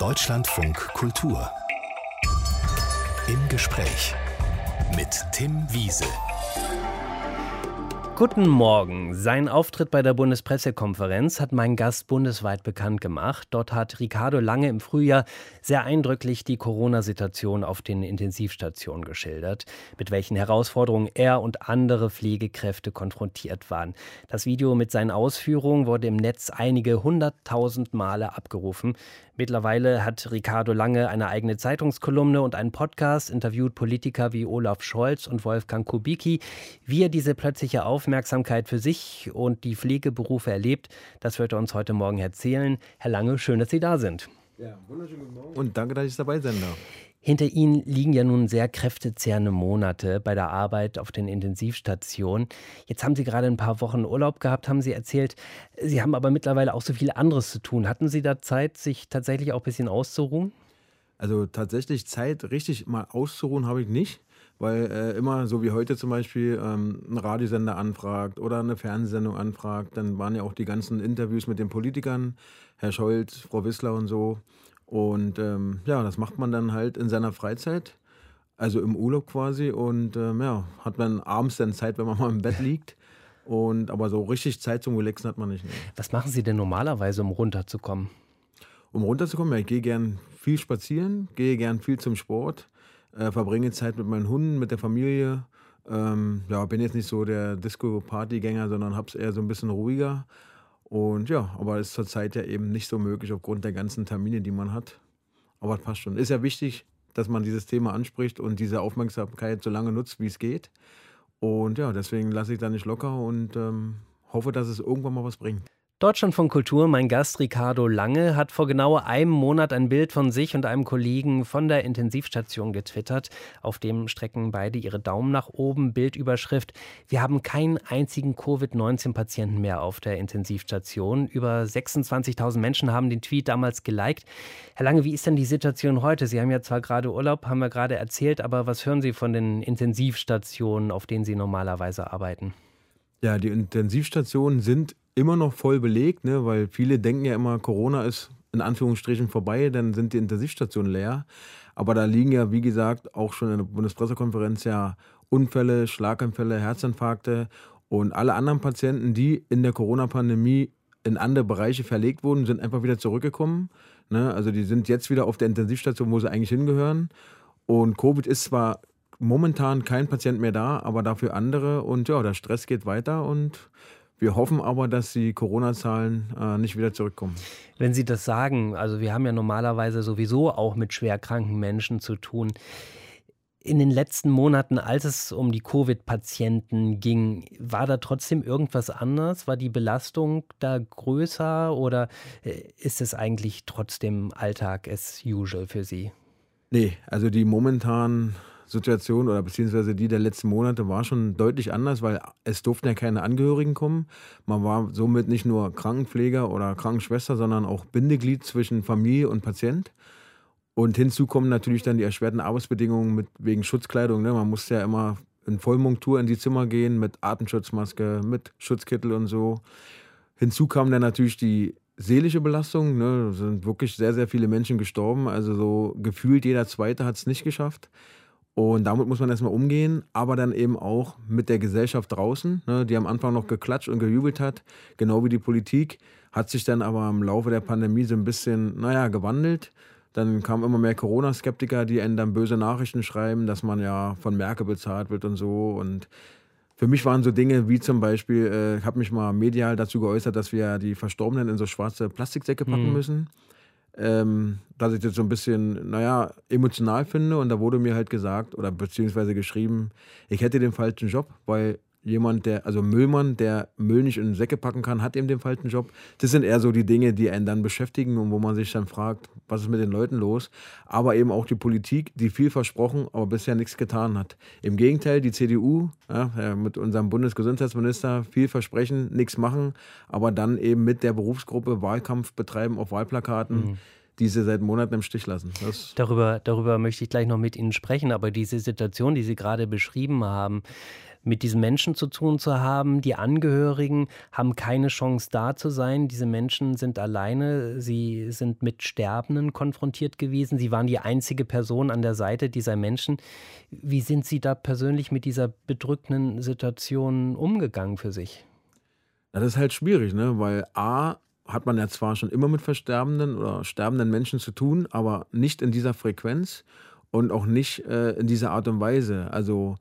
Deutschlandfunk Kultur. Im Gespräch mit Tim Wiese. Guten Morgen. Sein Auftritt bei der Bundespressekonferenz hat mein Gast bundesweit bekannt gemacht. Dort hat Ricardo Lange im Frühjahr sehr eindrücklich die Corona-Situation auf den Intensivstationen geschildert, mit welchen Herausforderungen er und andere Pflegekräfte konfrontiert waren. Das Video mit seinen Ausführungen wurde im Netz einige hunderttausend Male abgerufen. Mittlerweile hat Ricardo Lange eine eigene Zeitungskolumne und einen Podcast, interviewt Politiker wie Olaf Scholz und Wolfgang Kubicki. Wie er diese plötzliche Aufmerksamkeit für sich und die Pflegeberufe erlebt, das wird er uns heute Morgen erzählen. Herr Lange, schön, dass Sie da sind. Ja, wunderschönen guten Morgen. Und danke, dass ich dabei sein darf. Hinter Ihnen liegen ja nun sehr kräftezehrende Monate bei der Arbeit auf den Intensivstationen. Jetzt haben Sie gerade ein paar Wochen Urlaub gehabt, haben Sie erzählt. Sie haben aber mittlerweile auch so viel anderes zu tun. Hatten Sie da Zeit, sich tatsächlich auch ein bisschen auszuruhen? Also tatsächlich Zeit, richtig mal auszuruhen, habe ich nicht. Weil äh, immer, so wie heute zum Beispiel, ähm, ein Radiosender anfragt oder eine Fernsehsendung anfragt, dann waren ja auch die ganzen Interviews mit den Politikern, Herr Scholz, Frau Wissler und so. Und ähm, ja, das macht man dann halt in seiner Freizeit, also im Urlaub quasi. Und ähm, ja, hat man abends dann Zeit, wenn man mal im Bett liegt. Und aber so richtig Zeit zum Relaxen hat man nicht. Mehr. Was machen Sie denn normalerweise, um runterzukommen? Um runterzukommen, ja, ich gehe gern viel spazieren, gehe gern viel zum Sport, äh, verbringe Zeit mit meinen Hunden, mit der Familie. Ähm, ja, bin jetzt nicht so der Disco-Partygänger, sondern hab's eher so ein bisschen ruhiger. Und ja, aber ist zurzeit ja eben nicht so möglich aufgrund der ganzen Termine, die man hat. Aber es passt schon. Ist ja wichtig, dass man dieses Thema anspricht und diese Aufmerksamkeit so lange nutzt, wie es geht. Und ja, deswegen lasse ich da nicht locker und ähm, hoffe, dass es irgendwann mal was bringt. Deutschland von Kultur, mein Gast Ricardo Lange hat vor genau einem Monat ein Bild von sich und einem Kollegen von der Intensivstation getwittert. Auf dem strecken beide ihre Daumen nach oben. Bildüberschrift: Wir haben keinen einzigen Covid-19-Patienten mehr auf der Intensivstation. Über 26.000 Menschen haben den Tweet damals geliked. Herr Lange, wie ist denn die Situation heute? Sie haben ja zwar gerade Urlaub, haben wir gerade erzählt, aber was hören Sie von den Intensivstationen, auf denen Sie normalerweise arbeiten? Ja, die Intensivstationen sind immer noch voll belegt, ne? weil viele denken ja immer, Corona ist in Anführungsstrichen vorbei, dann sind die Intensivstationen leer. Aber da liegen ja, wie gesagt, auch schon in der Bundespressekonferenz ja Unfälle, Schlaganfälle, Herzinfarkte und alle anderen Patienten, die in der Corona-Pandemie in andere Bereiche verlegt wurden, sind einfach wieder zurückgekommen. Ne? Also die sind jetzt wieder auf der Intensivstation, wo sie eigentlich hingehören. Und Covid ist zwar momentan kein Patient mehr da, aber dafür andere. Und ja, der Stress geht weiter und wir hoffen aber, dass die Corona-Zahlen äh, nicht wieder zurückkommen. Wenn Sie das sagen, also wir haben ja normalerweise sowieso auch mit schwerkranken Menschen zu tun. In den letzten Monaten, als es um die Covid-Patienten ging, war da trotzdem irgendwas anders? War die Belastung da größer oder äh, ist es eigentlich trotzdem Alltag as usual für Sie? Nee, also die momentan Situation oder beziehungsweise die der letzten Monate war schon deutlich anders, weil es durften ja keine Angehörigen kommen. Man war somit nicht nur Krankenpfleger oder Krankenschwester, sondern auch Bindeglied zwischen Familie und Patient. Und hinzu kommen natürlich dann die erschwerten Arbeitsbedingungen mit, wegen Schutzkleidung. Ne? Man musste ja immer in Vollmontur in die Zimmer gehen mit Atemschutzmaske, mit Schutzkittel und so. Hinzu kam dann natürlich die seelische Belastung. Ne? Da sind wirklich sehr, sehr viele Menschen gestorben. Also so gefühlt jeder Zweite hat es nicht geschafft. Und damit muss man erstmal umgehen, aber dann eben auch mit der Gesellschaft draußen, ne, die am Anfang noch geklatscht und gejubelt hat, genau wie die Politik, hat sich dann aber im Laufe der Pandemie so ein bisschen, naja, gewandelt. Dann kamen immer mehr Corona-Skeptiker, die einen dann böse Nachrichten schreiben, dass man ja von Merkel bezahlt wird und so. Und für mich waren so Dinge wie zum Beispiel, äh, ich habe mich mal medial dazu geäußert, dass wir die Verstorbenen in so schwarze Plastiksäcke packen mhm. müssen ähm, dass ich das so ein bisschen, naja, emotional finde. Und da wurde mir halt gesagt oder beziehungsweise geschrieben, ich hätte den falschen Job, weil jemand, der, also Müllmann, der Müll nicht in Säcke packen kann, hat eben den falschen Job. Das sind eher so die Dinge, die einen dann beschäftigen und wo man sich dann fragt, was ist mit den Leuten los? Aber eben auch die Politik, die viel versprochen, aber bisher nichts getan hat. Im Gegenteil, die CDU ja, mit unserem Bundesgesundheitsminister viel versprechen, nichts machen, aber dann eben mit der Berufsgruppe Wahlkampf betreiben auf Wahlplakaten. Mhm die sie seit Monaten im Stich lassen. darüber, darüber möchte ich gleich noch mit Ihnen sprechen, aber diese Situation, die Sie gerade beschrieben haben, mit diesen Menschen zu tun zu haben. Die Angehörigen haben keine Chance da zu sein. Diese Menschen sind alleine. Sie sind mit Sterbenden konfrontiert gewesen. Sie waren die einzige Person an der Seite dieser Menschen. Wie sind Sie da persönlich mit dieser bedrückenden Situation umgegangen für sich? Das ist halt schwierig, ne? weil A hat man ja zwar schon immer mit versterbenden oder sterbenden Menschen zu tun, aber nicht in dieser Frequenz und auch nicht äh, in dieser Art und Weise. Also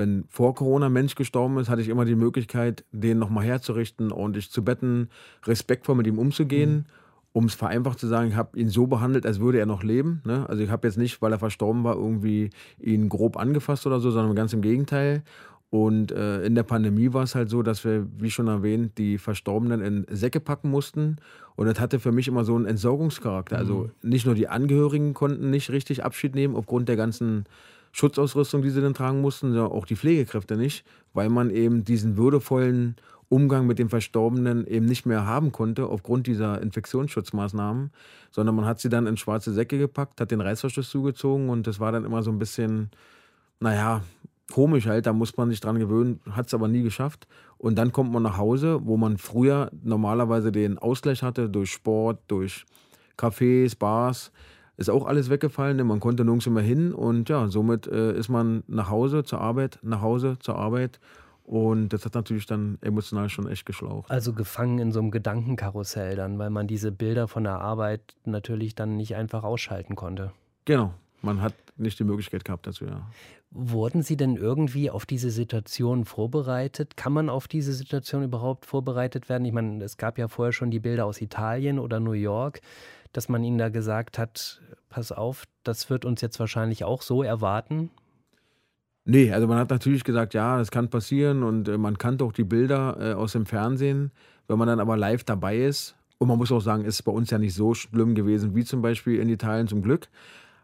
wenn vor Corona ein Mensch gestorben ist, hatte ich immer die Möglichkeit, den nochmal herzurichten, ordentlich zu betten, respektvoll mit ihm umzugehen. Mhm. Um es vereinfacht zu sagen, ich habe ihn so behandelt, als würde er noch leben. Ne? Also ich habe jetzt nicht, weil er verstorben war, irgendwie ihn grob angefasst oder so, sondern ganz im Gegenteil. Und äh, in der Pandemie war es halt so, dass wir, wie schon erwähnt, die Verstorbenen in Säcke packen mussten. Und das hatte für mich immer so einen Entsorgungscharakter. Also mhm. nicht nur die Angehörigen konnten nicht richtig Abschied nehmen aufgrund der ganzen Schutzausrüstung, die sie dann tragen mussten, sondern auch die Pflegekräfte nicht, weil man eben diesen würdevollen Umgang mit den Verstorbenen eben nicht mehr haben konnte aufgrund dieser Infektionsschutzmaßnahmen, sondern man hat sie dann in schwarze Säcke gepackt, hat den Reißverschluss zugezogen und das war dann immer so ein bisschen, naja, komisch halt, da muss man sich dran gewöhnen, hat es aber nie geschafft. Und dann kommt man nach Hause, wo man früher normalerweise den Ausgleich hatte durch Sport, durch Cafés, Bars ist auch alles weggefallen, ne? man konnte nirgends mehr hin und ja, somit äh, ist man nach Hause zur Arbeit, nach Hause zur Arbeit und das hat natürlich dann emotional schon echt geschlaucht. Also gefangen in so einem Gedankenkarussell dann, weil man diese Bilder von der Arbeit natürlich dann nicht einfach ausschalten konnte. Genau, man hat nicht die Möglichkeit gehabt dazu, ja. Wurden Sie denn irgendwie auf diese Situation vorbereitet? Kann man auf diese Situation überhaupt vorbereitet werden? Ich meine, es gab ja vorher schon die Bilder aus Italien oder New York dass man ihnen da gesagt hat, pass auf, das wird uns jetzt wahrscheinlich auch so erwarten? Nee, also man hat natürlich gesagt, ja, das kann passieren und äh, man kannte auch die Bilder äh, aus dem Fernsehen. Wenn man dann aber live dabei ist, und man muss auch sagen, ist bei uns ja nicht so schlimm gewesen wie zum Beispiel in Italien zum Glück.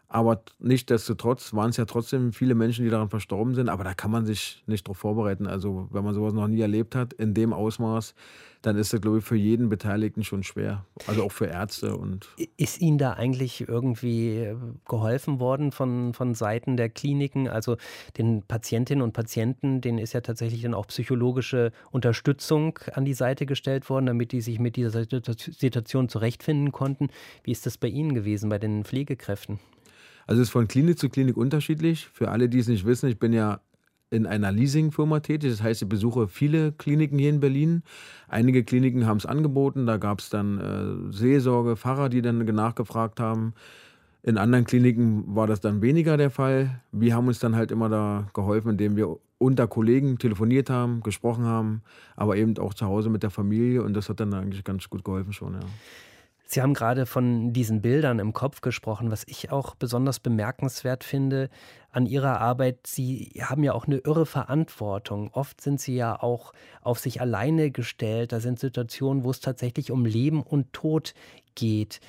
Aber nichtsdestotrotz waren es ja trotzdem viele Menschen, die daran verstorben sind. Aber da kann man sich nicht darauf vorbereiten. Also wenn man sowas noch nie erlebt hat, in dem Ausmaß, dann ist das, glaube ich, für jeden Beteiligten schon schwer. Also auch für Ärzte. Und ist Ihnen da eigentlich irgendwie geholfen worden von, von Seiten der Kliniken? Also den Patientinnen und Patienten, denen ist ja tatsächlich dann auch psychologische Unterstützung an die Seite gestellt worden, damit die sich mit dieser Situation zurechtfinden konnten. Wie ist das bei Ihnen gewesen, bei den Pflegekräften? Also es ist von Klinik zu Klinik unterschiedlich. Für alle, die es nicht wissen, ich bin ja in einer Leasingfirma tätig. Das heißt, ich besuche viele Kliniken hier in Berlin. Einige Kliniken haben es angeboten. Da gab es dann äh, Seelsorge, Pfarrer, die dann nachgefragt haben. In anderen Kliniken war das dann weniger der Fall. Wir haben uns dann halt immer da geholfen, indem wir unter Kollegen telefoniert haben, gesprochen haben, aber eben auch zu Hause mit der Familie. Und das hat dann eigentlich ganz gut geholfen schon, ja. Sie haben gerade von diesen Bildern im Kopf gesprochen, was ich auch besonders bemerkenswert finde an Ihrer Arbeit. Sie haben ja auch eine irre Verantwortung. Oft sind Sie ja auch auf sich alleine gestellt. Da sind Situationen, wo es tatsächlich um Leben und Tod geht.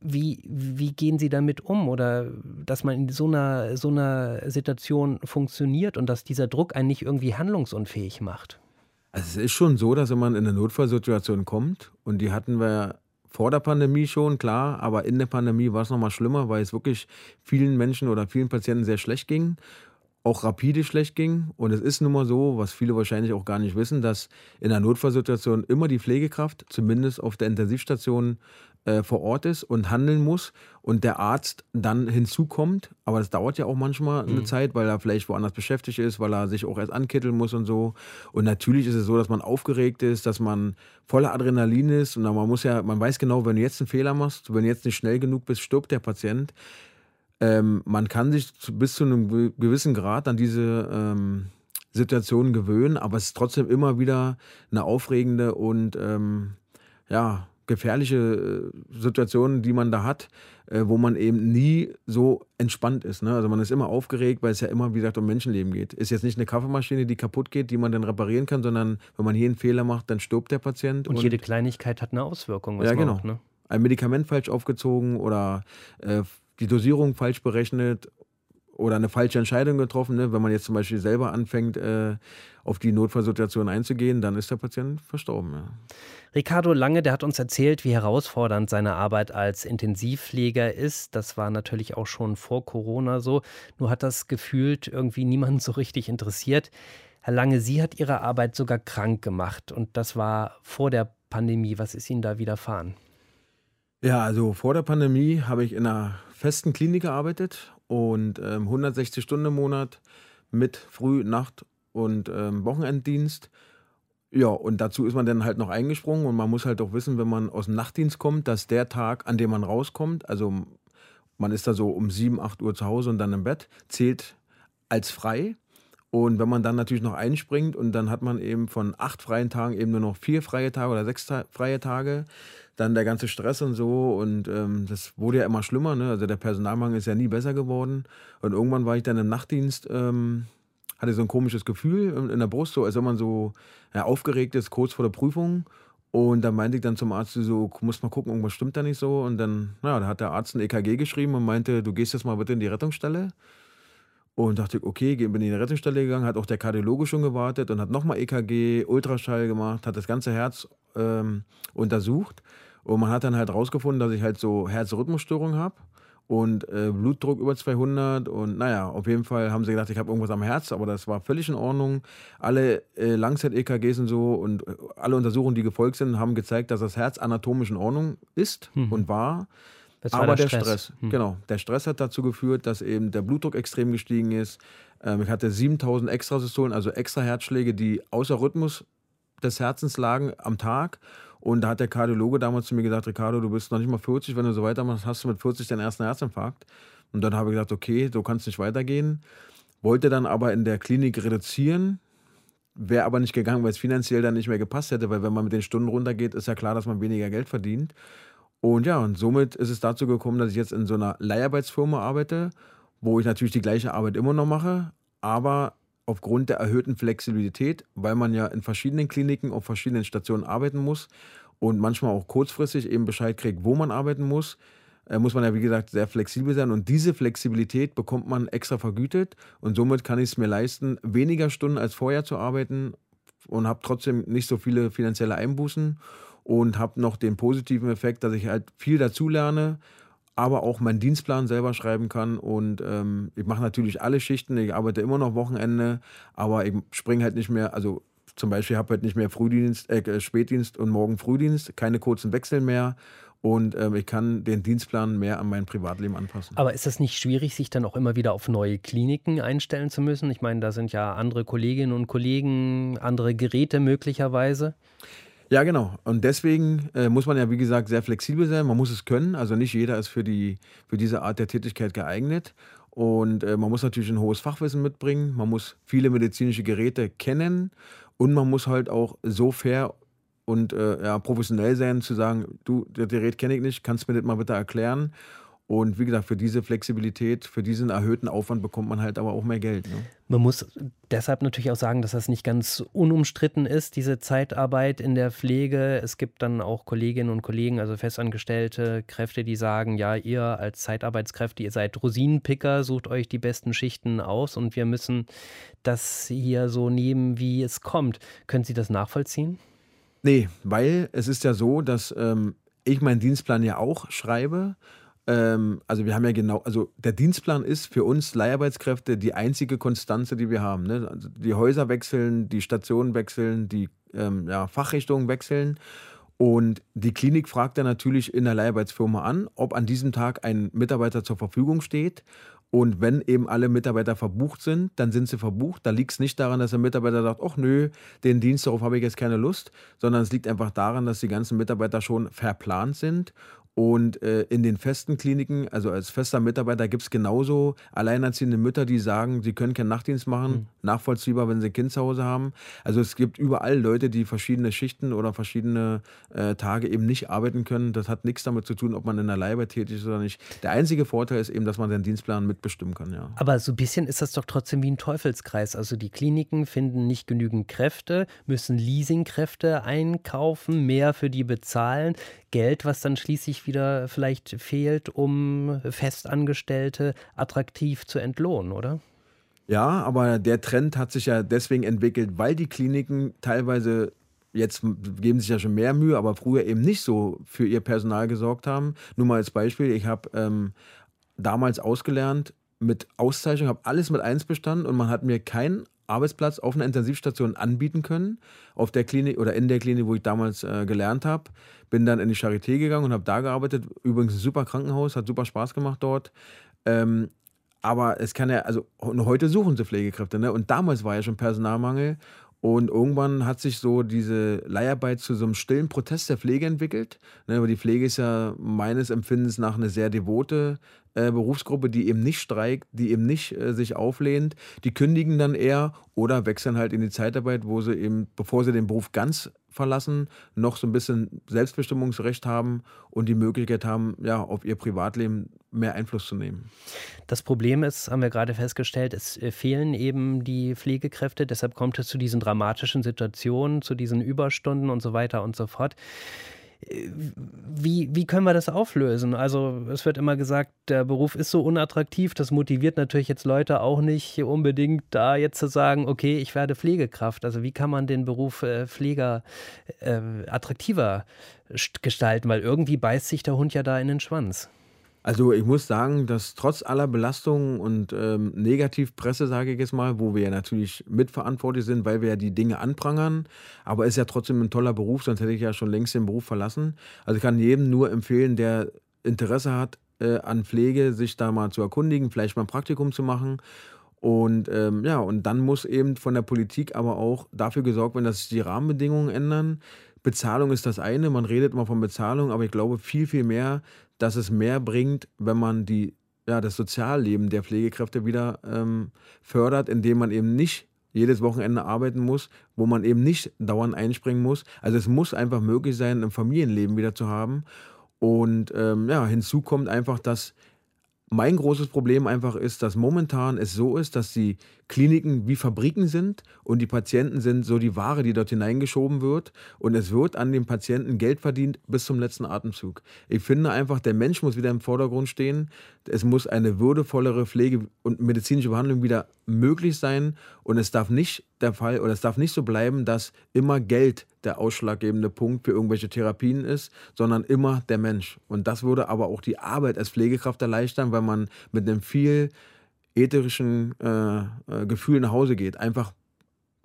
Wie, wie gehen Sie damit um? Oder dass man in so einer, so einer Situation funktioniert und dass dieser Druck einen nicht irgendwie handlungsunfähig macht? Also es ist schon so, dass wenn man in eine Notfallsituation kommt, und die hatten wir vor der Pandemie schon, klar, aber in der Pandemie war es nochmal schlimmer, weil es wirklich vielen Menschen oder vielen Patienten sehr schlecht ging, auch rapide schlecht ging. Und es ist nun mal so, was viele wahrscheinlich auch gar nicht wissen, dass in einer Notfallsituation immer die Pflegekraft, zumindest auf der Intensivstation, äh, vor Ort ist und handeln muss und der Arzt dann hinzukommt. Aber das dauert ja auch manchmal eine mhm. Zeit, weil er vielleicht woanders beschäftigt ist, weil er sich auch erst ankitteln muss und so. Und natürlich ist es so, dass man aufgeregt ist, dass man voller Adrenalin ist. Und man muss ja, man weiß genau, wenn du jetzt einen Fehler machst, wenn du jetzt nicht schnell genug bist, stirbt der Patient. Ähm, man kann sich bis zu einem gewissen Grad an diese ähm, Situation gewöhnen, aber es ist trotzdem immer wieder eine aufregende und ähm, ja, gefährliche äh, Situationen, die man da hat, äh, wo man eben nie so entspannt ist. Ne? Also man ist immer aufgeregt, weil es ja immer, wie gesagt, um Menschenleben geht. Ist jetzt nicht eine Kaffeemaschine, die kaputt geht, die man dann reparieren kann, sondern wenn man hier einen Fehler macht, dann stirbt der Patient. Und, und jede Kleinigkeit hat eine Auswirkung. ja, genau. Macht, ne? Ein Medikament falsch aufgezogen oder äh, die Dosierung falsch berechnet oder eine falsche Entscheidung getroffen. Ne? Wenn man jetzt zum Beispiel selber anfängt, äh, auf die Notfallsituation einzugehen, dann ist der Patient verstorben. Ja. Ricardo Lange, der hat uns erzählt, wie herausfordernd seine Arbeit als Intensivpfleger ist. Das war natürlich auch schon vor Corona so. Nur hat das gefühlt irgendwie niemand so richtig interessiert. Herr Lange, Sie hat Ihre Arbeit sogar krank gemacht und das war vor der Pandemie. Was ist Ihnen da widerfahren? Ja, also vor der Pandemie habe ich in einer festen Klinik gearbeitet und ähm, 160 Stunden im Monat mit Früh-, Nacht- und ähm, Wochenenddienst. Ja, und dazu ist man dann halt noch eingesprungen und man muss halt auch wissen, wenn man aus dem Nachtdienst kommt, dass der Tag, an dem man rauskommt, also man ist da so um 7, 8 Uhr zu Hause und dann im Bett, zählt als frei. Und wenn man dann natürlich noch einspringt und dann hat man eben von acht freien Tagen eben nur noch vier freie Tage oder sechs ta freie Tage, dann der ganze Stress und so und ähm, das wurde ja immer schlimmer. Ne? Also der Personalmangel ist ja nie besser geworden. Und irgendwann war ich dann im Nachtdienst, ähm, hatte so ein komisches Gefühl in der Brust, so als wenn man so ja, aufgeregt ist, kurz vor der Prüfung. Und dann meinte ich dann zum Arzt so, muss mal gucken, irgendwas stimmt da nicht so. Und dann, naja, da hat der Arzt ein EKG geschrieben und meinte, du gehst jetzt mal bitte in die Rettungsstelle. Und dachte ich, okay, bin in die Rettungsstelle gegangen, hat auch der Kardiologe schon gewartet und hat nochmal EKG, Ultraschall gemacht, hat das ganze Herz ähm, untersucht. Und man hat dann halt rausgefunden, dass ich halt so Herzrhythmusstörungen habe und äh, Blutdruck über 200 und naja, auf jeden Fall haben sie gedacht, ich habe irgendwas am Herz, aber das war völlig in Ordnung. Alle äh, Langzeit-EKGs und so und äh, alle Untersuchungen, die gefolgt sind, haben gezeigt, dass das Herz anatomisch in Ordnung ist mhm. und war. War aber der, Stress, Stress mhm. genau, der Stress hat dazu geführt, dass eben der Blutdruck extrem gestiegen ist. Ähm, ich hatte 7000 Extrasystolen, also extra Herzschläge, die außer Rhythmus des Herzens lagen am Tag und da hat der Kardiologe damals zu mir gesagt, Ricardo, du bist noch nicht mal 40, wenn du so weitermachst, hast du mit 40 den ersten Herzinfarkt. Und dann habe ich gesagt, okay, so kann es nicht weitergehen. Wollte dann aber in der Klinik reduzieren, wäre aber nicht gegangen, weil es finanziell dann nicht mehr gepasst hätte, weil wenn man mit den Stunden runtergeht, ist ja klar, dass man weniger Geld verdient. Und ja, und somit ist es dazu gekommen, dass ich jetzt in so einer Leiharbeitsfirma arbeite, wo ich natürlich die gleiche Arbeit immer noch mache, aber aufgrund der erhöhten Flexibilität, weil man ja in verschiedenen Kliniken auf verschiedenen Stationen arbeiten muss und manchmal auch kurzfristig eben Bescheid kriegt, wo man arbeiten muss, äh, muss man ja wie gesagt sehr flexibel sein. Und diese Flexibilität bekommt man extra vergütet. Und somit kann ich es mir leisten, weniger Stunden als vorher zu arbeiten und habe trotzdem nicht so viele finanzielle Einbußen und habe noch den positiven Effekt, dass ich halt viel dazulerne aber auch meinen Dienstplan selber schreiben kann. Und ähm, ich mache natürlich alle Schichten. Ich arbeite immer noch Wochenende, aber ich springe halt nicht mehr. Also zum Beispiel habe ich halt nicht mehr Frühdienst, äh, Spätdienst und morgen Frühdienst, keine kurzen Wechsel mehr. Und ähm, ich kann den Dienstplan mehr an mein Privatleben anpassen. Aber ist das nicht schwierig, sich dann auch immer wieder auf neue Kliniken einstellen zu müssen? Ich meine, da sind ja andere Kolleginnen und Kollegen, andere Geräte möglicherweise. Ja, genau. Und deswegen äh, muss man ja, wie gesagt, sehr flexibel sein. Man muss es können. Also nicht jeder ist für, die, für diese Art der Tätigkeit geeignet. Und äh, man muss natürlich ein hohes Fachwissen mitbringen. Man muss viele medizinische Geräte kennen. Und man muss halt auch so fair und äh, ja, professionell sein, zu sagen, du, das Gerät kenne ich nicht, kannst du mir das mal bitte erklären? Und wie gesagt, für diese Flexibilität, für diesen erhöhten Aufwand bekommt man halt aber auch mehr Geld. Ne? Man muss deshalb natürlich auch sagen, dass das nicht ganz unumstritten ist, diese Zeitarbeit in der Pflege. Es gibt dann auch Kolleginnen und Kollegen, also festangestellte Kräfte, die sagen, ja, ihr als Zeitarbeitskräfte, ihr seid Rosinenpicker, sucht euch die besten Schichten aus und wir müssen das hier so nehmen, wie es kommt. Können Sie das nachvollziehen? Nee, weil es ist ja so, dass ähm, ich meinen Dienstplan ja auch schreibe ähm, also wir haben ja genau, also der Dienstplan ist für uns Leiharbeitskräfte die einzige Konstanze, die wir haben. Ne? Also die Häuser wechseln, die Stationen wechseln, die ähm, ja, Fachrichtungen wechseln. Und die Klinik fragt dann natürlich in der Leiharbeitsfirma an, ob an diesem Tag ein Mitarbeiter zur Verfügung steht. Und wenn eben alle Mitarbeiter verbucht sind, dann sind sie verbucht. Da liegt es nicht daran, dass der Mitarbeiter sagt, ach nö, den Dienst darauf habe ich jetzt keine Lust, sondern es liegt einfach daran, dass die ganzen Mitarbeiter schon verplant sind und äh, in den festen Kliniken, also als fester Mitarbeiter, gibt es genauso alleinerziehende Mütter, die sagen, sie können keinen Nachtdienst machen, mhm. nachvollziehbar, wenn sie ein Kind zu Hause haben. Also es gibt überall Leute, die verschiedene Schichten oder verschiedene äh, Tage eben nicht arbeiten können. Das hat nichts damit zu tun, ob man in der Leibe tätig ist oder nicht. Der einzige Vorteil ist eben, dass man den Dienstplan mitbestimmen kann. Ja. Aber so ein bisschen ist das doch trotzdem wie ein Teufelskreis. Also die Kliniken finden nicht genügend Kräfte, müssen Leasingkräfte einkaufen, mehr für die bezahlen. Geld, was dann schließlich wieder vielleicht fehlt, um Festangestellte attraktiv zu entlohnen, oder? Ja, aber der Trend hat sich ja deswegen entwickelt, weil die Kliniken teilweise jetzt geben sich ja schon mehr Mühe, aber früher eben nicht so für ihr Personal gesorgt haben. Nur mal als Beispiel, ich habe ähm, damals ausgelernt mit Auszeichnung, habe alles mit eins bestanden und man hat mir keinen Arbeitsplatz auf einer Intensivstation anbieten können, auf der Klinik oder in der Klinik, wo ich damals äh, gelernt habe. Bin dann in die Charité gegangen und habe da gearbeitet. Übrigens ein super Krankenhaus, hat super Spaß gemacht dort. Ähm, aber es kann ja, also heute suchen sie Pflegekräfte, ne? Und damals war ja schon Personalmangel. Und irgendwann hat sich so diese Leiharbeit zu so einem stillen Protest der Pflege entwickelt. Ne, aber die Pflege ist ja meines Empfindens nach eine sehr devote äh, Berufsgruppe, die eben nicht streikt, die eben nicht äh, sich auflehnt. Die kündigen dann eher oder wechseln halt in die Zeitarbeit, wo sie eben, bevor sie den Beruf ganz verlassen, noch so ein bisschen Selbstbestimmungsrecht haben und die Möglichkeit haben, ja, auf ihr Privatleben mehr Einfluss zu nehmen. Das Problem ist, haben wir gerade festgestellt, es äh, fehlen eben die Pflegekräfte, deshalb kommt es zu diesen dramatischen Situationen, zu diesen Überstunden und so weiter und so fort. Wie, wie können wir das auflösen? Also es wird immer gesagt, der Beruf ist so unattraktiv, das motiviert natürlich jetzt Leute auch nicht unbedingt da jetzt zu sagen, okay, ich werde Pflegekraft. Also wie kann man den Beruf äh, Pfleger äh, attraktiver gestalten? Weil irgendwie beißt sich der Hund ja da in den Schwanz. Also ich muss sagen, dass trotz aller Belastungen und ähm, Negativpresse, sage ich jetzt mal, wo wir ja natürlich mitverantwortlich sind, weil wir ja die Dinge anprangern, aber es ist ja trotzdem ein toller Beruf, sonst hätte ich ja schon längst den Beruf verlassen. Also ich kann jedem nur empfehlen, der Interesse hat äh, an Pflege, sich da mal zu erkundigen, vielleicht mal ein Praktikum zu machen. Und ähm, ja, und dann muss eben von der Politik aber auch dafür gesorgt werden, dass sich die Rahmenbedingungen ändern. Bezahlung ist das eine, man redet immer von Bezahlung, aber ich glaube viel, viel mehr dass es mehr bringt, wenn man die, ja, das Sozialleben der Pflegekräfte wieder ähm, fördert, indem man eben nicht jedes Wochenende arbeiten muss, wo man eben nicht dauernd einspringen muss. Also es muss einfach möglich sein, ein Familienleben wieder zu haben. Und ähm, ja, hinzu kommt einfach, dass mein großes Problem einfach ist, dass momentan es so ist, dass die Kliniken wie Fabriken sind und die Patienten sind so die Ware, die dort hineingeschoben wird und es wird an den Patienten Geld verdient bis zum letzten Atemzug. Ich finde einfach, der Mensch muss wieder im Vordergrund stehen. Es muss eine würdevollere Pflege und medizinische Behandlung wieder möglich sein und es darf nicht der Fall oder es darf nicht so bleiben, dass immer Geld der ausschlaggebende Punkt für irgendwelche Therapien ist, sondern immer der Mensch. Und das würde aber auch die Arbeit als Pflegekraft erleichtern, weil man mit einem viel ethischen äh, äh, Gefühl nach Hause geht. Einfach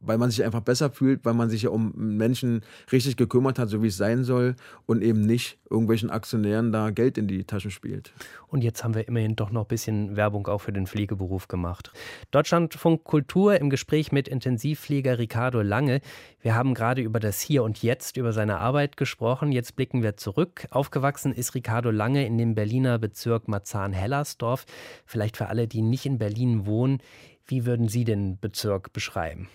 weil man sich einfach besser fühlt, weil man sich ja um Menschen richtig gekümmert hat, so wie es sein soll und eben nicht irgendwelchen Aktionären da Geld in die Taschen spielt. Und jetzt haben wir immerhin doch noch ein bisschen Werbung auch für den Pflegeberuf gemacht. Deutschlandfunk Kultur im Gespräch mit Intensivpfleger Ricardo Lange. Wir haben gerade über das Hier und Jetzt, über seine Arbeit gesprochen. Jetzt blicken wir zurück. Aufgewachsen ist Ricardo Lange in dem Berliner Bezirk Marzahn-Hellersdorf. Vielleicht für alle, die nicht in Berlin wohnen, wie würden Sie den Bezirk beschreiben?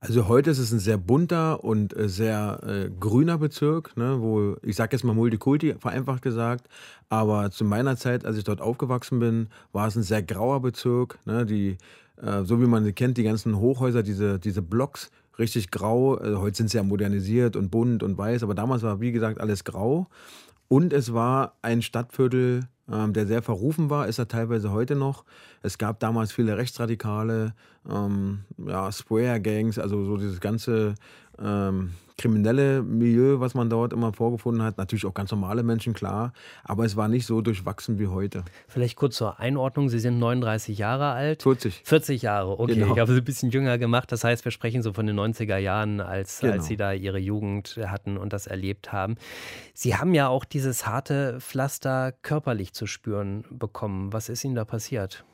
Also heute ist es ein sehr bunter und äh, sehr äh, grüner Bezirk, ne, wo ich sage jetzt mal Multikulti, vereinfacht gesagt, aber zu meiner Zeit, als ich dort aufgewachsen bin, war es ein sehr grauer Bezirk, ne, die äh, so wie man sie kennt, die ganzen Hochhäuser, diese diese Blocks, richtig grau. Also heute sind sie ja modernisiert und bunt und weiß, aber damals war wie gesagt alles grau und es war ein Stadtviertel, ähm, der sehr verrufen war, ist er teilweise heute noch. Es gab damals viele Rechtsradikale, ähm, ja, Square-Gangs, also so dieses ganze ähm, kriminelle Milieu, was man dort immer vorgefunden hat. Natürlich auch ganz normale Menschen, klar. Aber es war nicht so durchwachsen wie heute. Vielleicht kurz zur Einordnung. Sie sind 39 Jahre alt. 40. 40 Jahre, okay. Genau. Ich habe Sie ein bisschen jünger gemacht. Das heißt, wir sprechen so von den 90er Jahren, als, genau. als Sie da Ihre Jugend hatten und das erlebt haben. Sie haben ja auch dieses harte Pflaster körperlich zu spüren bekommen. Was ist Ihnen da passiert?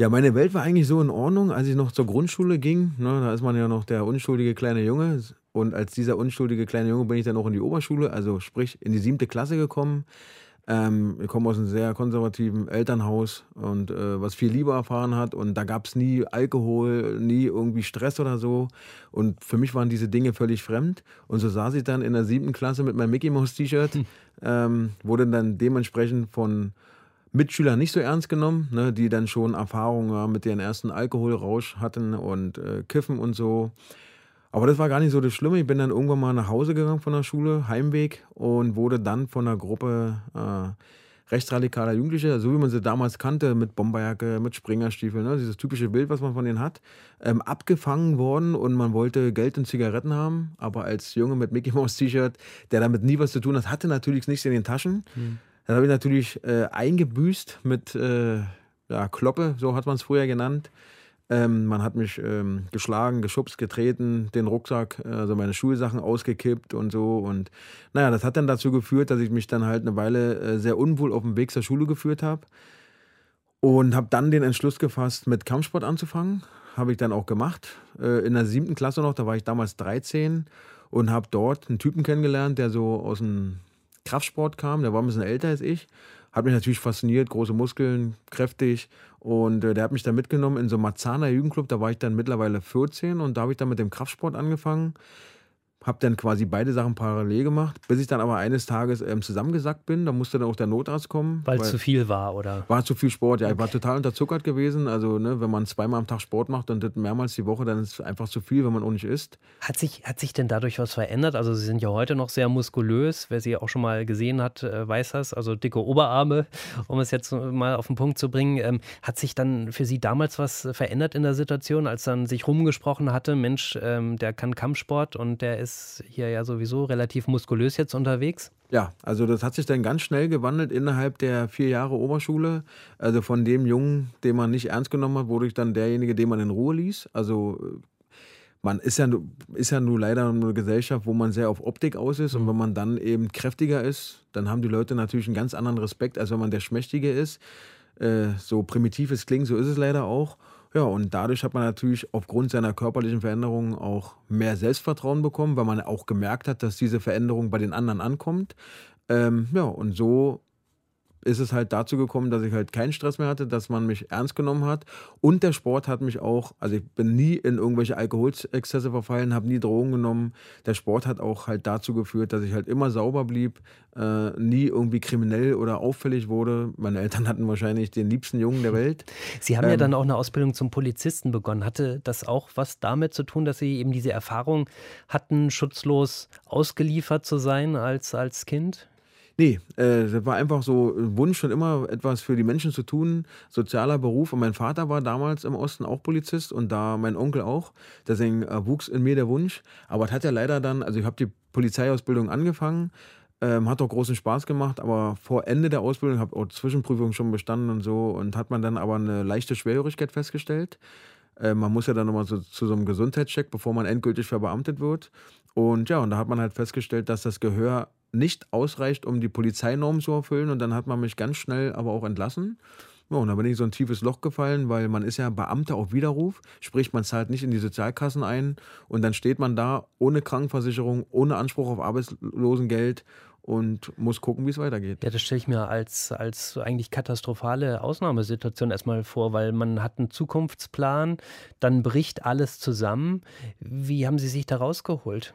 Ja, meine Welt war eigentlich so in Ordnung, als ich noch zur Grundschule ging. Ne, da ist man ja noch der unschuldige kleine Junge. Und als dieser unschuldige kleine Junge bin ich dann auch in die Oberschule, also sprich in die siebte Klasse gekommen. Ähm, ich komme aus einem sehr konservativen Elternhaus und äh, was viel Liebe erfahren hat. Und da gab es nie Alkohol, nie irgendwie Stress oder so. Und für mich waren diese Dinge völlig fremd. Und so saß ich dann in der siebten Klasse mit meinem Mickey Mouse T-Shirt, hm. ähm, wurde dann dementsprechend von Mitschüler nicht so ernst genommen, ne, die dann schon Erfahrungen mit ihren ersten Alkoholrausch hatten und äh, Kiffen und so. Aber das war gar nicht so das Schlimme. Ich bin dann irgendwann mal nach Hause gegangen von der Schule, Heimweg, und wurde dann von einer Gruppe äh, rechtsradikaler Jugendlicher, so wie man sie damals kannte, mit Bomberjacke, mit Springerstiefeln, ne, dieses typische Bild, was man von denen hat, ähm, abgefangen worden und man wollte Geld und Zigaretten haben. Aber als Junge mit Mickey Mouse T-Shirt, der damit nie was zu tun hat, hatte natürlich nichts in den Taschen. Mhm. Dann habe ich natürlich äh, eingebüßt mit äh, ja, Kloppe, so hat man es früher genannt. Ähm, man hat mich ähm, geschlagen, geschubst, getreten, den Rucksack, also meine Schulsachen ausgekippt und so. Und naja, das hat dann dazu geführt, dass ich mich dann halt eine Weile äh, sehr unwohl auf dem Weg zur Schule geführt habe. Und habe dann den Entschluss gefasst, mit Kampfsport anzufangen. Habe ich dann auch gemacht. Äh, in der siebten Klasse noch, da war ich damals 13 und habe dort einen Typen kennengelernt, der so aus dem Kraftsport kam. Der war ein bisschen älter als ich. Hat mich natürlich fasziniert, große Muskeln, kräftig. Und äh, der hat mich dann mitgenommen in so Marzahner Jugendclub. Da war ich dann mittlerweile 14 und da habe ich dann mit dem Kraftsport angefangen habe dann quasi beide Sachen parallel gemacht, bis ich dann aber eines Tages ähm, zusammengesackt bin. Da musste dann auch der Notarzt kommen. Weil es zu viel war, oder? War zu viel Sport, ja. Okay. Ich war total unterzuckert gewesen. Also, ne, wenn man zweimal am Tag Sport macht und das mehrmals die Woche, dann ist es einfach zu viel, wenn man auch nicht isst. Hat sich, hat sich denn dadurch was verändert? Also, Sie sind ja heute noch sehr muskulös. Wer Sie auch schon mal gesehen hat, äh, weiß das. Also, dicke Oberarme, um es jetzt mal auf den Punkt zu bringen. Ähm, hat sich dann für Sie damals was verändert in der Situation, als dann sich rumgesprochen hatte, Mensch, ähm, der kann Kampfsport und der ist ist hier ja sowieso relativ muskulös jetzt unterwegs. Ja, also das hat sich dann ganz schnell gewandelt innerhalb der vier Jahre Oberschule. Also von dem Jungen, den man nicht ernst genommen hat, wurde ich dann derjenige, den man in Ruhe ließ. Also man ist ja, ist ja nur leider eine Gesellschaft, wo man sehr auf Optik aus ist. Und mhm. wenn man dann eben kräftiger ist, dann haben die Leute natürlich einen ganz anderen Respekt, als wenn man der Schmächtige ist. Äh, so primitiv es klingt, so ist es leider auch. Ja, und dadurch hat man natürlich aufgrund seiner körperlichen Veränderungen auch mehr Selbstvertrauen bekommen, weil man auch gemerkt hat, dass diese Veränderung bei den anderen ankommt. Ähm, ja, und so ist es halt dazu gekommen, dass ich halt keinen Stress mehr hatte, dass man mich ernst genommen hat. Und der Sport hat mich auch, also ich bin nie in irgendwelche Alkoholexzesse verfallen, habe nie Drogen genommen. Der Sport hat auch halt dazu geführt, dass ich halt immer sauber blieb, äh, nie irgendwie kriminell oder auffällig wurde. Meine Eltern hatten wahrscheinlich den liebsten Jungen der Welt. Sie haben ähm, ja dann auch eine Ausbildung zum Polizisten begonnen. Hatte das auch was damit zu tun, dass Sie eben diese Erfahrung hatten, schutzlos ausgeliefert zu sein als, als Kind? Nee, äh, das war einfach so ein Wunsch schon immer, etwas für die Menschen zu tun, sozialer Beruf. Und mein Vater war damals im Osten auch Polizist und da mein Onkel auch. Deswegen äh, wuchs in mir der Wunsch. Aber es hat ja leider dann, also ich habe die Polizeiausbildung angefangen, ähm, hat auch großen Spaß gemacht, aber vor Ende der Ausbildung habe auch Zwischenprüfungen schon bestanden und so und hat man dann aber eine leichte Schwerhörigkeit festgestellt. Äh, man muss ja dann nochmal so, zu so einem Gesundheitscheck, bevor man endgültig verbeamtet wird. Und ja, und da hat man halt festgestellt, dass das Gehör nicht ausreicht, um die Polizeinorm zu erfüllen. Und dann hat man mich ganz schnell aber auch entlassen. Ja, und da bin ich so ein tiefes Loch gefallen, weil man ist ja Beamter auf Widerruf, sprich man zahlt nicht in die Sozialkassen ein und dann steht man da ohne Krankenversicherung, ohne Anspruch auf Arbeitslosengeld und muss gucken, wie es weitergeht. Ja, das stelle ich mir als, als eigentlich katastrophale Ausnahmesituation erstmal vor, weil man hat einen Zukunftsplan, dann bricht alles zusammen. Wie haben Sie sich da rausgeholt?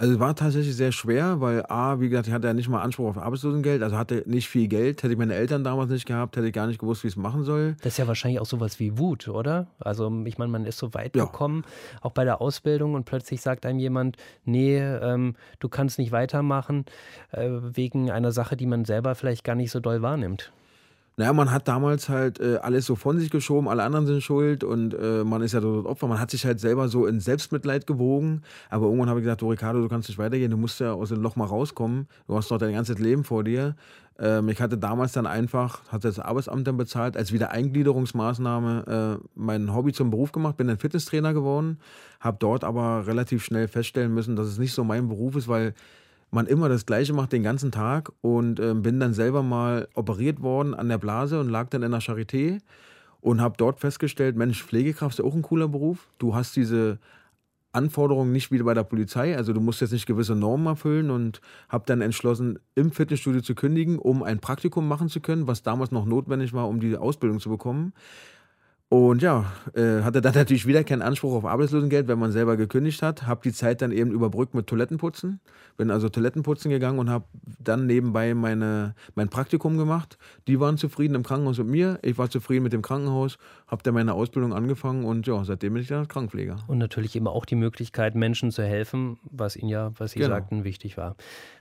Also es war tatsächlich sehr schwer, weil A, wie gesagt, ich hatte ja nicht mal Anspruch auf Arbeitslosengeld, also hatte nicht viel Geld. Hätte ich meine Eltern damals nicht gehabt, hätte ich gar nicht gewusst, wie ich es machen soll. Das ist ja wahrscheinlich auch sowas wie Wut, oder? Also ich meine, man ist so weit ja. gekommen, auch bei der Ausbildung und plötzlich sagt einem jemand, nee, ähm, du kannst nicht weitermachen, äh, wegen einer Sache, die man selber vielleicht gar nicht so doll wahrnimmt. Naja, man hat damals halt äh, alles so von sich geschoben, alle anderen sind schuld und äh, man ist ja dort Opfer. Man hat sich halt selber so in Selbstmitleid gewogen. Aber irgendwann habe ich gesagt, du Ricardo, du kannst nicht weitergehen, du musst ja aus dem Loch mal rauskommen. Du hast doch dein ganzes Leben vor dir. Ähm, ich hatte damals dann einfach, hatte das Arbeitsamt dann bezahlt, als Wiedereingliederungsmaßnahme äh, mein Hobby zum Beruf gemacht, bin dann Fitnesstrainer geworden, habe dort aber relativ schnell feststellen müssen, dass es nicht so mein Beruf ist, weil man immer das Gleiche macht den ganzen Tag und äh, bin dann selber mal operiert worden an der Blase und lag dann in der Charité und habe dort festgestellt, Mensch, Pflegekraft ist ja auch ein cooler Beruf. Du hast diese Anforderungen nicht wie bei der Polizei, also du musst jetzt nicht gewisse Normen erfüllen und habe dann entschlossen, im Fitnessstudio zu kündigen, um ein Praktikum machen zu können, was damals noch notwendig war, um die Ausbildung zu bekommen. Und ja, äh, hatte dann natürlich wieder keinen Anspruch auf Arbeitslosengeld, wenn man selber gekündigt hat. Habe die Zeit dann eben überbrückt mit Toilettenputzen. Bin also Toilettenputzen gegangen und habe dann nebenbei meine, mein Praktikum gemacht. Die waren zufrieden im Krankenhaus mit mir. Ich war zufrieden mit dem Krankenhaus. Habe dann meine Ausbildung angefangen und ja, seitdem bin ich dann Krankenpfleger. Und natürlich immer auch die Möglichkeit, Menschen zu helfen, was Ihnen ja, was Sie genau. sagten, wichtig war.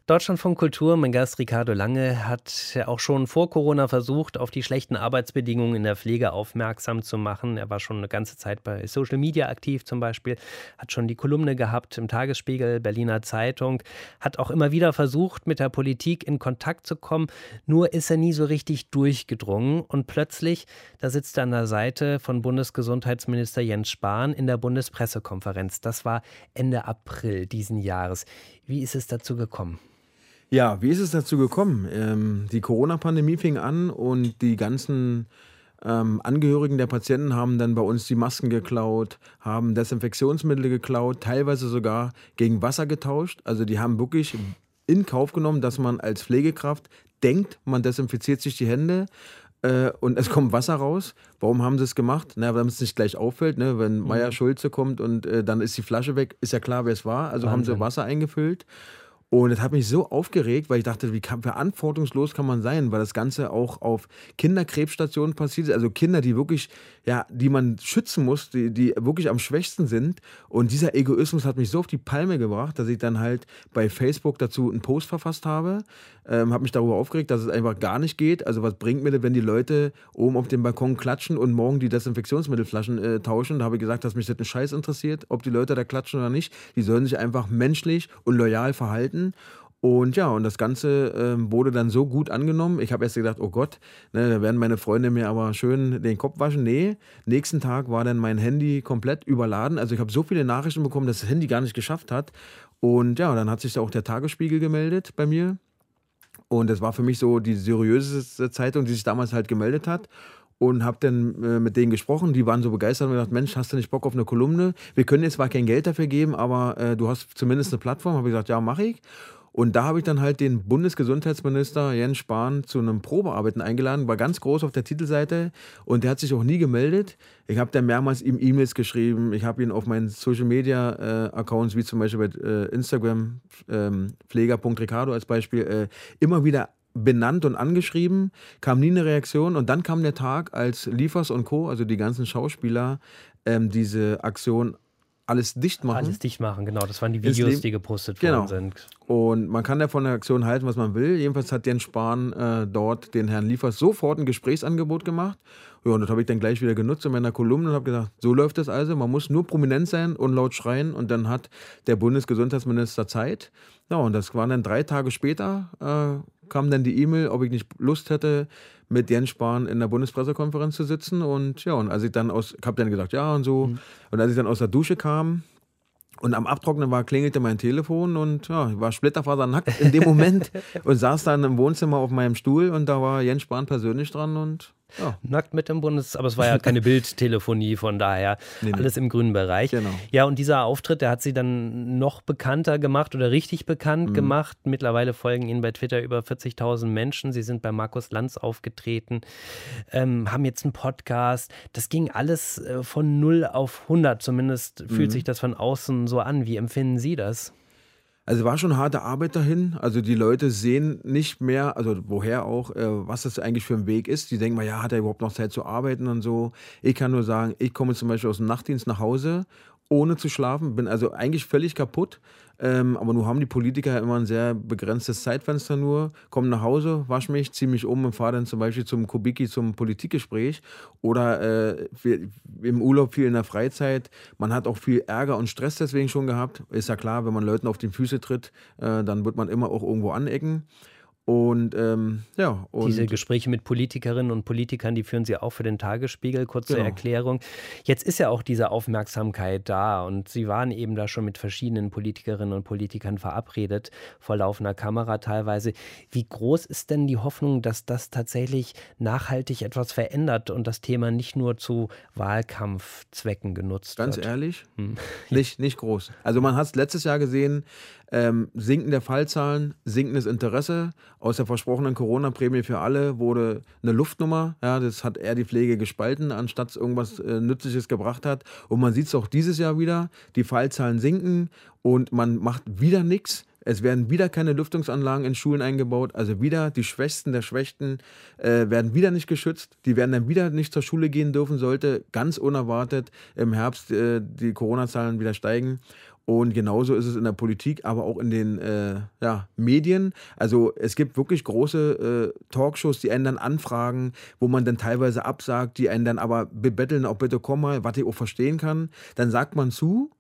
Deutschland von Kultur, mein Gast Ricardo Lange hat auch schon vor Corona versucht, auf die schlechten Arbeitsbedingungen in der Pflege aufmerksam zu machen. Er war schon eine ganze Zeit bei Social Media aktiv zum Beispiel, hat schon die Kolumne gehabt im Tagesspiegel, Berliner Zeitung, hat auch immer wieder versucht, mit der Politik in Kontakt zu kommen. Nur ist er nie so richtig durchgedrungen. Und plötzlich, da sitzt er an der Seite von Bundesgesundheitsminister Jens Spahn in der Bundespressekonferenz. Das war Ende April diesen Jahres. Wie ist es dazu gekommen? Ja, wie ist es dazu gekommen? Ähm, die Corona-Pandemie fing an und die ganzen ähm, Angehörigen der Patienten haben dann bei uns die Masken geklaut, haben Desinfektionsmittel geklaut, teilweise sogar gegen Wasser getauscht. Also die haben wirklich in Kauf genommen, dass man als Pflegekraft denkt, man desinfiziert sich die Hände äh, und es kommt Wasser raus. Warum haben sie es gemacht? Na, damit es nicht gleich auffällt. Ne? Wenn mhm. Meier Schulze kommt und äh, dann ist die Flasche weg, ist ja klar, wer es war. Also Wahnsinn. haben sie Wasser eingefüllt. Und das hat mich so aufgeregt, weil ich dachte, wie kann, verantwortungslos kann man sein, weil das Ganze auch auf Kinderkrebsstationen passiert. Also Kinder, die wirklich, ja, die man schützen muss, die, die wirklich am schwächsten sind. Und dieser Egoismus hat mich so auf die Palme gebracht, dass ich dann halt bei Facebook dazu einen Post verfasst habe. Ähm, habe mich darüber aufgeregt, dass es einfach gar nicht geht. Also was bringt mir denn, wenn die Leute oben auf dem Balkon klatschen und morgen die Desinfektionsmittelflaschen äh, tauschen? Da habe ich gesagt, dass mich das ein Scheiß interessiert, ob die Leute da klatschen oder nicht. Die sollen sich einfach menschlich und loyal verhalten halten. Und ja, und das Ganze äh, wurde dann so gut angenommen. Ich habe erst gedacht, oh Gott, ne, da werden meine Freunde mir aber schön den Kopf waschen. Nee, nächsten Tag war dann mein Handy komplett überladen. Also ich habe so viele Nachrichten bekommen, dass das Handy gar nicht geschafft hat. Und ja, dann hat sich auch der Tagesspiegel gemeldet bei mir. Und das war für mich so die seriöseste Zeitung, die sich damals halt gemeldet hat und habe dann äh, mit denen gesprochen. Die waren so begeistert und gesagt, Mensch, hast du nicht Bock auf eine Kolumne? Wir können jetzt zwar kein Geld dafür geben, aber äh, du hast zumindest eine Plattform. Habe ich gesagt, ja, mache ich. Und da habe ich dann halt den Bundesgesundheitsminister Jens Spahn zu einem Probearbeiten eingeladen, war ganz groß auf der Titelseite und der hat sich auch nie gemeldet. Ich habe dann mehrmals ihm E-Mails geschrieben, ich habe ihn auf meinen Social Media äh, Accounts, wie zum Beispiel bei äh, Instagram, ähm, pfleger.ricardo als Beispiel, äh, immer wieder benannt und angeschrieben, kam nie eine Reaktion und dann kam der Tag, als Liefers und Co., also die ganzen Schauspieler, ähm, diese Aktion alles dicht machen. Alles dicht machen, genau. Das waren die Videos, die gepostet worden genau. sind. Und man kann ja von der Aktion halten, was man will. Jedenfalls hat Jens Spahn äh, dort den Herrn Liefers sofort ein Gesprächsangebot gemacht. Ja, und das habe ich dann gleich wieder genutzt in meiner Kolumne und habe gesagt, so läuft das also. Man muss nur prominent sein und laut schreien und dann hat der Bundesgesundheitsminister Zeit. Ja, und das waren dann drei Tage später, äh, kam dann die E-Mail, ob ich nicht Lust hätte, mit Jens Spahn in der Bundespressekonferenz zu sitzen. Und ja, und als ich dann aus, ich habe dann gesagt, ja und so. Mhm. Und als ich dann aus der Dusche kam, und am Abtrocknen war, klingelte mein Telefon und ja, ich war splitterfasernackt in dem Moment und saß dann im Wohnzimmer auf meinem Stuhl und da war Jens Spahn persönlich dran und ja. Nackt mit dem Bundes, aber es war ja keine Bildtelefonie, von daher nee, nee. alles im grünen Bereich. Genau. Ja, und dieser Auftritt, der hat sie dann noch bekannter gemacht oder richtig bekannt mhm. gemacht. Mittlerweile folgen ihnen bei Twitter über 40.000 Menschen. Sie sind bei Markus Lanz aufgetreten, ähm, haben jetzt einen Podcast. Das ging alles äh, von 0 auf 100, zumindest mhm. fühlt sich das von außen so an. Wie empfinden Sie das? Also war schon harte Arbeit dahin. Also die Leute sehen nicht mehr, also woher auch, äh, was das eigentlich für ein Weg ist. Die denken mal, ja, hat er überhaupt noch Zeit zu arbeiten und so. Ich kann nur sagen, ich komme zum Beispiel aus dem Nachtdienst nach Hause ohne zu schlafen, bin also eigentlich völlig kaputt. Ähm, aber nun haben die Politiker immer ein sehr begrenztes Zeitfenster nur. Komme nach Hause, wasche mich, ziehe mich um und fahre dann zum Beispiel zum Kubiki zum Politikgespräch. Oder äh, im Urlaub viel in der Freizeit. Man hat auch viel Ärger und Stress deswegen schon gehabt. Ist ja klar, wenn man Leuten auf die Füße tritt, äh, dann wird man immer auch irgendwo anecken. Und ähm, ja. Und Diese Gespräche mit Politikerinnen und Politikern, die führen Sie auch für den Tagesspiegel. Kurze genau. Erklärung. Jetzt ist ja auch diese Aufmerksamkeit da und Sie waren eben da schon mit verschiedenen Politikerinnen und Politikern verabredet, vor laufender Kamera teilweise. Wie groß ist denn die Hoffnung, dass das tatsächlich nachhaltig etwas verändert und das Thema nicht nur zu Wahlkampfzwecken genutzt Ganz wird? Ganz ehrlich, hm. nicht, nicht groß. Also man hat es letztes Jahr gesehen, ähm, Sinken der Fallzahlen, sinkendes Interesse. Aus der versprochenen Corona-Prämie für alle wurde eine Luftnummer. Ja, das hat eher die Pflege gespalten, anstatt irgendwas äh, Nützliches gebracht hat. Und man sieht es auch dieses Jahr wieder. Die Fallzahlen sinken und man macht wieder nichts. Es werden wieder keine Lüftungsanlagen in Schulen eingebaut. Also wieder die Schwächsten der Schwächten äh, werden wieder nicht geschützt. Die werden dann wieder nicht zur Schule gehen dürfen, sollte ganz unerwartet im Herbst äh, die Corona-Zahlen wieder steigen. Und genauso ist es in der Politik, aber auch in den äh, ja, Medien. Also es gibt wirklich große äh, Talkshows, die einen dann anfragen, wo man dann teilweise absagt, die einen dann aber bebetteln, auch bitte komm mal, was ich auch verstehen kann. Dann sagt man zu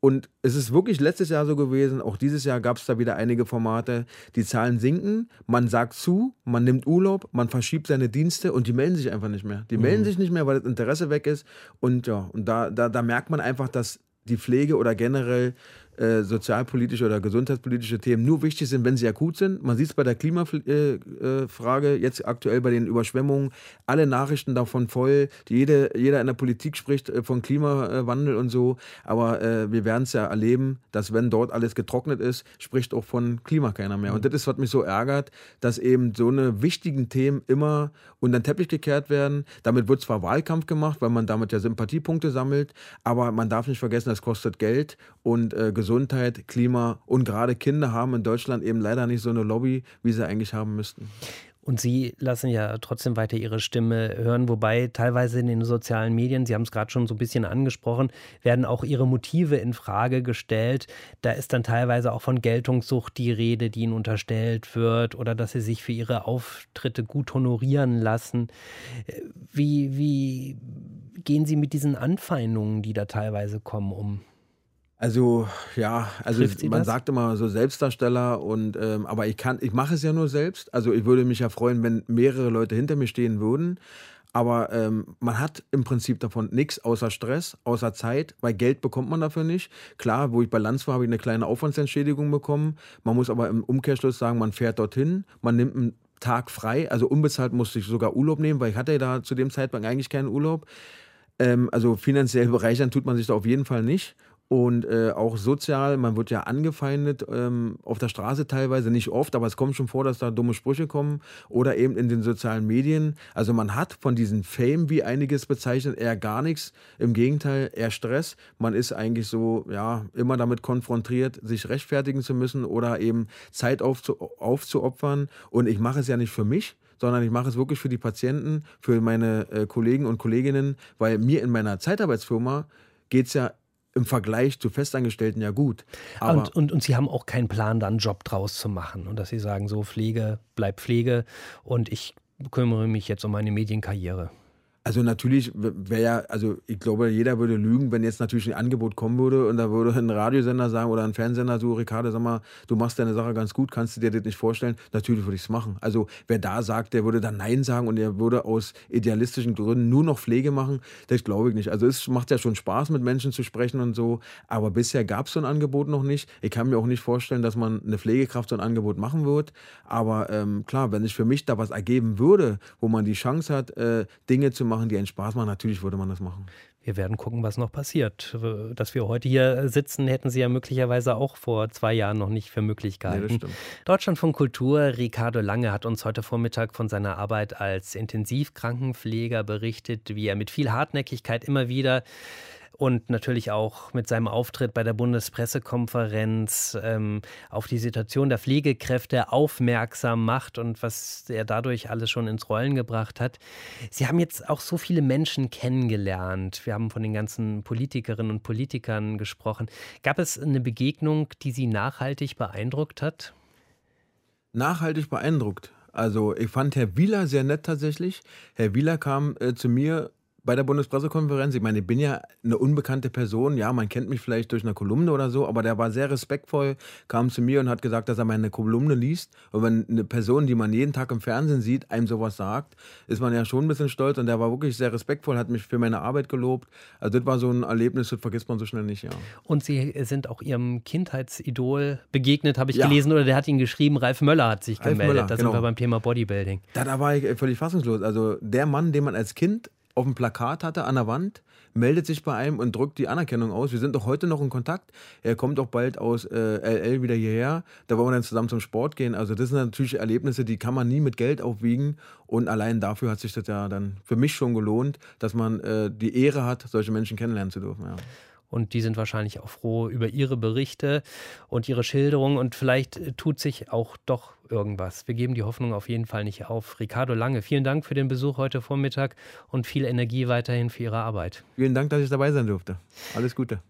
und es ist wirklich letztes Jahr so gewesen, auch dieses Jahr gab es da wieder einige Formate, die Zahlen sinken, man sagt zu, man nimmt Urlaub, man verschiebt seine Dienste und die melden sich einfach nicht mehr. Die mhm. melden sich nicht mehr, weil das Interesse weg ist. Und ja, und da, da, da merkt man einfach, dass die Pflege oder generell äh, sozialpolitische oder gesundheitspolitische Themen nur wichtig sind, wenn sie akut sind. Man sieht es bei der Klimafrage, äh, jetzt aktuell bei den Überschwemmungen, alle Nachrichten davon voll. Jede, jeder in der Politik spricht äh, von Klimawandel und so. Aber äh, wir werden es ja erleben, dass wenn dort alles getrocknet ist, spricht auch von Klima keiner mehr. Und das ist, was mich so ärgert, dass eben so eine wichtigen Themen immer unter den Teppich gekehrt werden. Damit wird zwar Wahlkampf gemacht, weil man damit ja Sympathiepunkte sammelt, aber man darf nicht vergessen, das kostet Geld und äh, Gesundheit, Klima und gerade Kinder haben in Deutschland eben leider nicht so eine Lobby, wie sie eigentlich haben müssten. Und Sie lassen ja trotzdem weiter Ihre Stimme hören, wobei teilweise in den sozialen Medien, Sie haben es gerade schon so ein bisschen angesprochen, werden auch Ihre Motive in Frage gestellt. Da ist dann teilweise auch von Geltungssucht die Rede, die Ihnen unterstellt wird, oder dass Sie sich für Ihre Auftritte gut honorieren lassen. Wie, wie gehen Sie mit diesen Anfeindungen, die da teilweise kommen, um? Also ja, also man das? sagt immer so Selbstdarsteller und ähm, aber ich kann, ich mache es ja nur selbst. Also ich würde mich ja freuen, wenn mehrere Leute hinter mir stehen würden. Aber ähm, man hat im Prinzip davon nichts außer Stress, außer Zeit, weil Geld bekommt man dafür nicht. Klar, wo ich bei Lanz war, habe ich eine kleine Aufwandsentschädigung bekommen. Man muss aber im Umkehrschluss sagen, man fährt dorthin, man nimmt einen Tag frei, also unbezahlt musste ich sogar Urlaub nehmen, weil ich hatte da zu dem Zeitpunkt eigentlich keinen Urlaub. Ähm, also finanziell bereichern tut man sich da auf jeden Fall nicht und äh, auch sozial, man wird ja angefeindet ähm, auf der Straße teilweise, nicht oft, aber es kommt schon vor, dass da dumme Sprüche kommen oder eben in den sozialen Medien. Also man hat von diesem Fame, wie einiges bezeichnet, eher gar nichts. Im Gegenteil, eher Stress. Man ist eigentlich so, ja, immer damit konfrontiert, sich rechtfertigen zu müssen oder eben Zeit aufzu aufzuopfern. Und ich mache es ja nicht für mich, sondern ich mache es wirklich für die Patienten, für meine äh, Kollegen und Kolleginnen, weil mir in meiner Zeitarbeitsfirma geht es ja im Vergleich zu Festangestellten ja gut. Und, und, und, Sie haben auch keinen Plan, da einen Job draus zu machen und dass Sie sagen, so Pflege bleibt Pflege und ich kümmere mich jetzt um meine Medienkarriere. Also natürlich wäre ja, also ich glaube, jeder würde lügen, wenn jetzt natürlich ein Angebot kommen würde und da würde ein Radiosender sagen oder ein Fernsehsender so, Ricardo, sag mal, du machst deine Sache ganz gut, kannst du dir das nicht vorstellen? Natürlich würde ich es machen. Also wer da sagt, der würde dann Nein sagen und er würde aus idealistischen Gründen nur noch Pflege machen, das glaube ich nicht. Also es macht ja schon Spaß, mit Menschen zu sprechen und so, aber bisher gab es so ein Angebot noch nicht. Ich kann mir auch nicht vorstellen, dass man eine Pflegekraft so ein Angebot machen wird. Aber ähm, klar, wenn sich für mich da was ergeben würde, wo man die Chance hat, äh, Dinge zu machen, machen, die einen Spaß machen, natürlich würde man das machen. Wir werden gucken, was noch passiert. Dass wir heute hier sitzen, hätten Sie ja möglicherweise auch vor zwei Jahren noch nicht für möglich gehalten. Nee, Deutschland von Kultur, Ricardo Lange hat uns heute Vormittag von seiner Arbeit als Intensivkrankenpfleger berichtet, wie er mit viel Hartnäckigkeit immer wieder und natürlich auch mit seinem Auftritt bei der Bundespressekonferenz ähm, auf die Situation der Pflegekräfte aufmerksam macht und was er dadurch alles schon ins Rollen gebracht hat. Sie haben jetzt auch so viele Menschen kennengelernt. Wir haben von den ganzen Politikerinnen und Politikern gesprochen. Gab es eine Begegnung, die Sie nachhaltig beeindruckt hat? Nachhaltig beeindruckt. Also ich fand Herr Wieler sehr nett tatsächlich. Herr Wieler kam äh, zu mir bei der Bundespressekonferenz. Ich meine, ich bin ja eine unbekannte Person. Ja, man kennt mich vielleicht durch eine Kolumne oder so, aber der war sehr respektvoll, kam zu mir und hat gesagt, dass er meine Kolumne liest. Und wenn eine Person, die man jeden Tag im Fernsehen sieht, einem sowas sagt, ist man ja schon ein bisschen stolz. Und der war wirklich sehr respektvoll, hat mich für meine Arbeit gelobt. Also das war so ein Erlebnis, das vergisst man so schnell nicht, ja. Und Sie sind auch Ihrem Kindheitsidol begegnet, habe ich ja. gelesen, oder der hat Ihnen geschrieben, Ralf Möller hat sich Ralf gemeldet. Möller, da genau. sind wir beim Thema Bodybuilding. Da, da war ich völlig fassungslos. Also der Mann, den man als Kind auf dem Plakat hatte an der Wand, meldet sich bei einem und drückt die Anerkennung aus. Wir sind doch heute noch in Kontakt. Er kommt auch bald aus äh, LL wieder hierher. Da wollen wir dann zusammen zum Sport gehen. Also das sind natürlich Erlebnisse, die kann man nie mit Geld aufwiegen. Und allein dafür hat sich das ja dann für mich schon gelohnt, dass man äh, die Ehre hat, solche Menschen kennenlernen zu dürfen. Ja. Und die sind wahrscheinlich auch froh über ihre Berichte und ihre Schilderungen. Und vielleicht äh, tut sich auch doch irgendwas. Wir geben die Hoffnung auf jeden Fall nicht auf. Ricardo Lange, vielen Dank für den Besuch heute Vormittag und viel Energie weiterhin für Ihre Arbeit. Vielen Dank, dass ich dabei sein durfte. Alles Gute.